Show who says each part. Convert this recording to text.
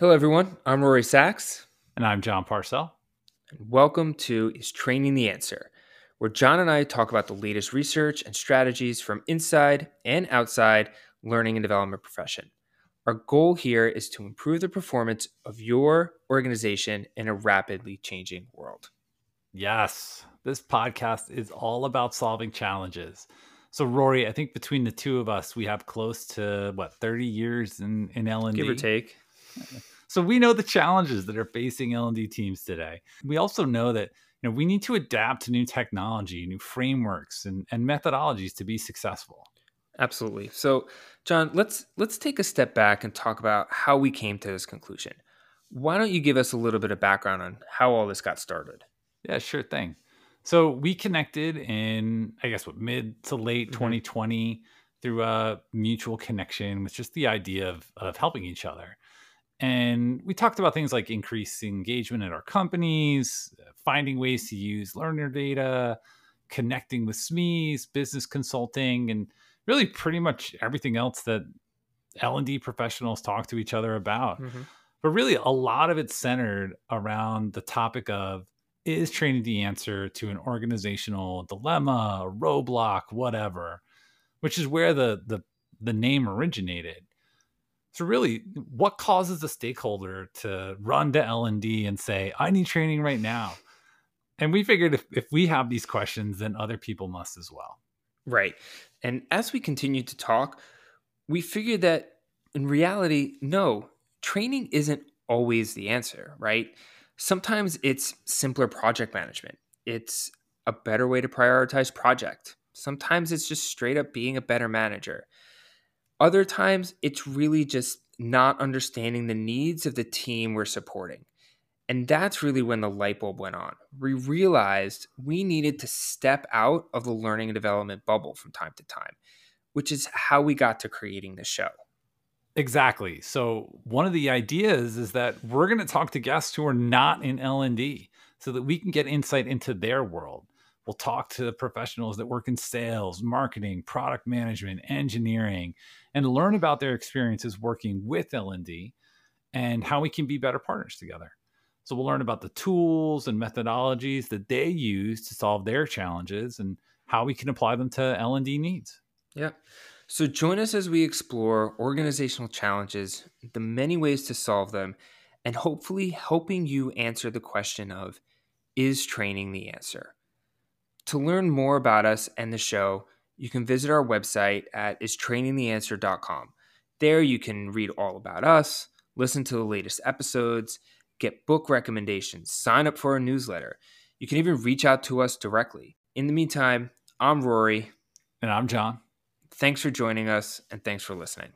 Speaker 1: Hello, everyone. I'm Rory Sachs.
Speaker 2: And I'm John Parcell.
Speaker 1: And welcome to Is Training the Answer, where John and I talk about the latest research and strategies from inside and outside learning and development profession. Our goal here is to improve the performance of your organization in a rapidly changing world.
Speaker 2: Yes, this podcast is all about solving challenges. So, Rory, I think between the two of us, we have close to what thirty years in in L and
Speaker 1: D, give or take.
Speaker 2: So we know the challenges that are facing L and D teams today. We also know that you know we need to adapt to new technology, new frameworks, and, and methodologies to be successful.
Speaker 1: Absolutely. So, John, let's let's take a step back and talk about how we came to this conclusion. Why don't you give us a little bit of background on how all this got started?
Speaker 2: Yeah, sure thing. So we connected in, I guess, what mid to late mm-hmm. 2020 through a mutual connection with just the idea of of helping each other. And we talked about things like increasing engagement at our companies, finding ways to use learner data, connecting with SMEs, business consulting, and really pretty much everything else that L&D professionals talk to each other about. Mm-hmm. But really a lot of it's centered around the topic of is training the answer to an organizational dilemma, roadblock, whatever, which is where the the the name originated. So really, what causes a stakeholder to run to L and D and say, "I need training right now"? And we figured if, if we have these questions, then other people must as well.
Speaker 1: Right. And as we continued to talk, we figured that in reality, no, training isn't always the answer, right? Sometimes it's simpler project management. It's a better way to prioritize project. Sometimes it's just straight up being a better manager. Other times, it's really just not understanding the needs of the team we're supporting. And that's really when the light bulb went on. We realized we needed to step out of the learning and development bubble from time to time, which is how we got to creating the show.
Speaker 2: Exactly. So one of the ideas is that we're going to talk to guests who are not in L&D so that we can get insight into their world. We'll talk to the professionals that work in sales, marketing, product management, engineering, and learn about their experiences working with L&D and how we can be better partners together. So we'll learn about the tools and methodologies that they use to solve their challenges and how we can apply them to L&D needs.
Speaker 1: Yeah. So join us as we explore organizational challenges, the many ways to solve them, and hopefully helping you answer the question of is training the answer? To learn more about us and the show, you can visit our website at istrainingtheanswer.com. There you can read all about us, listen to the latest episodes, get book recommendations, sign up for our newsletter. You can even reach out to us directly. In the meantime, I'm Rory.
Speaker 2: And I'm John.
Speaker 1: Thanks for joining us, and thanks for listening.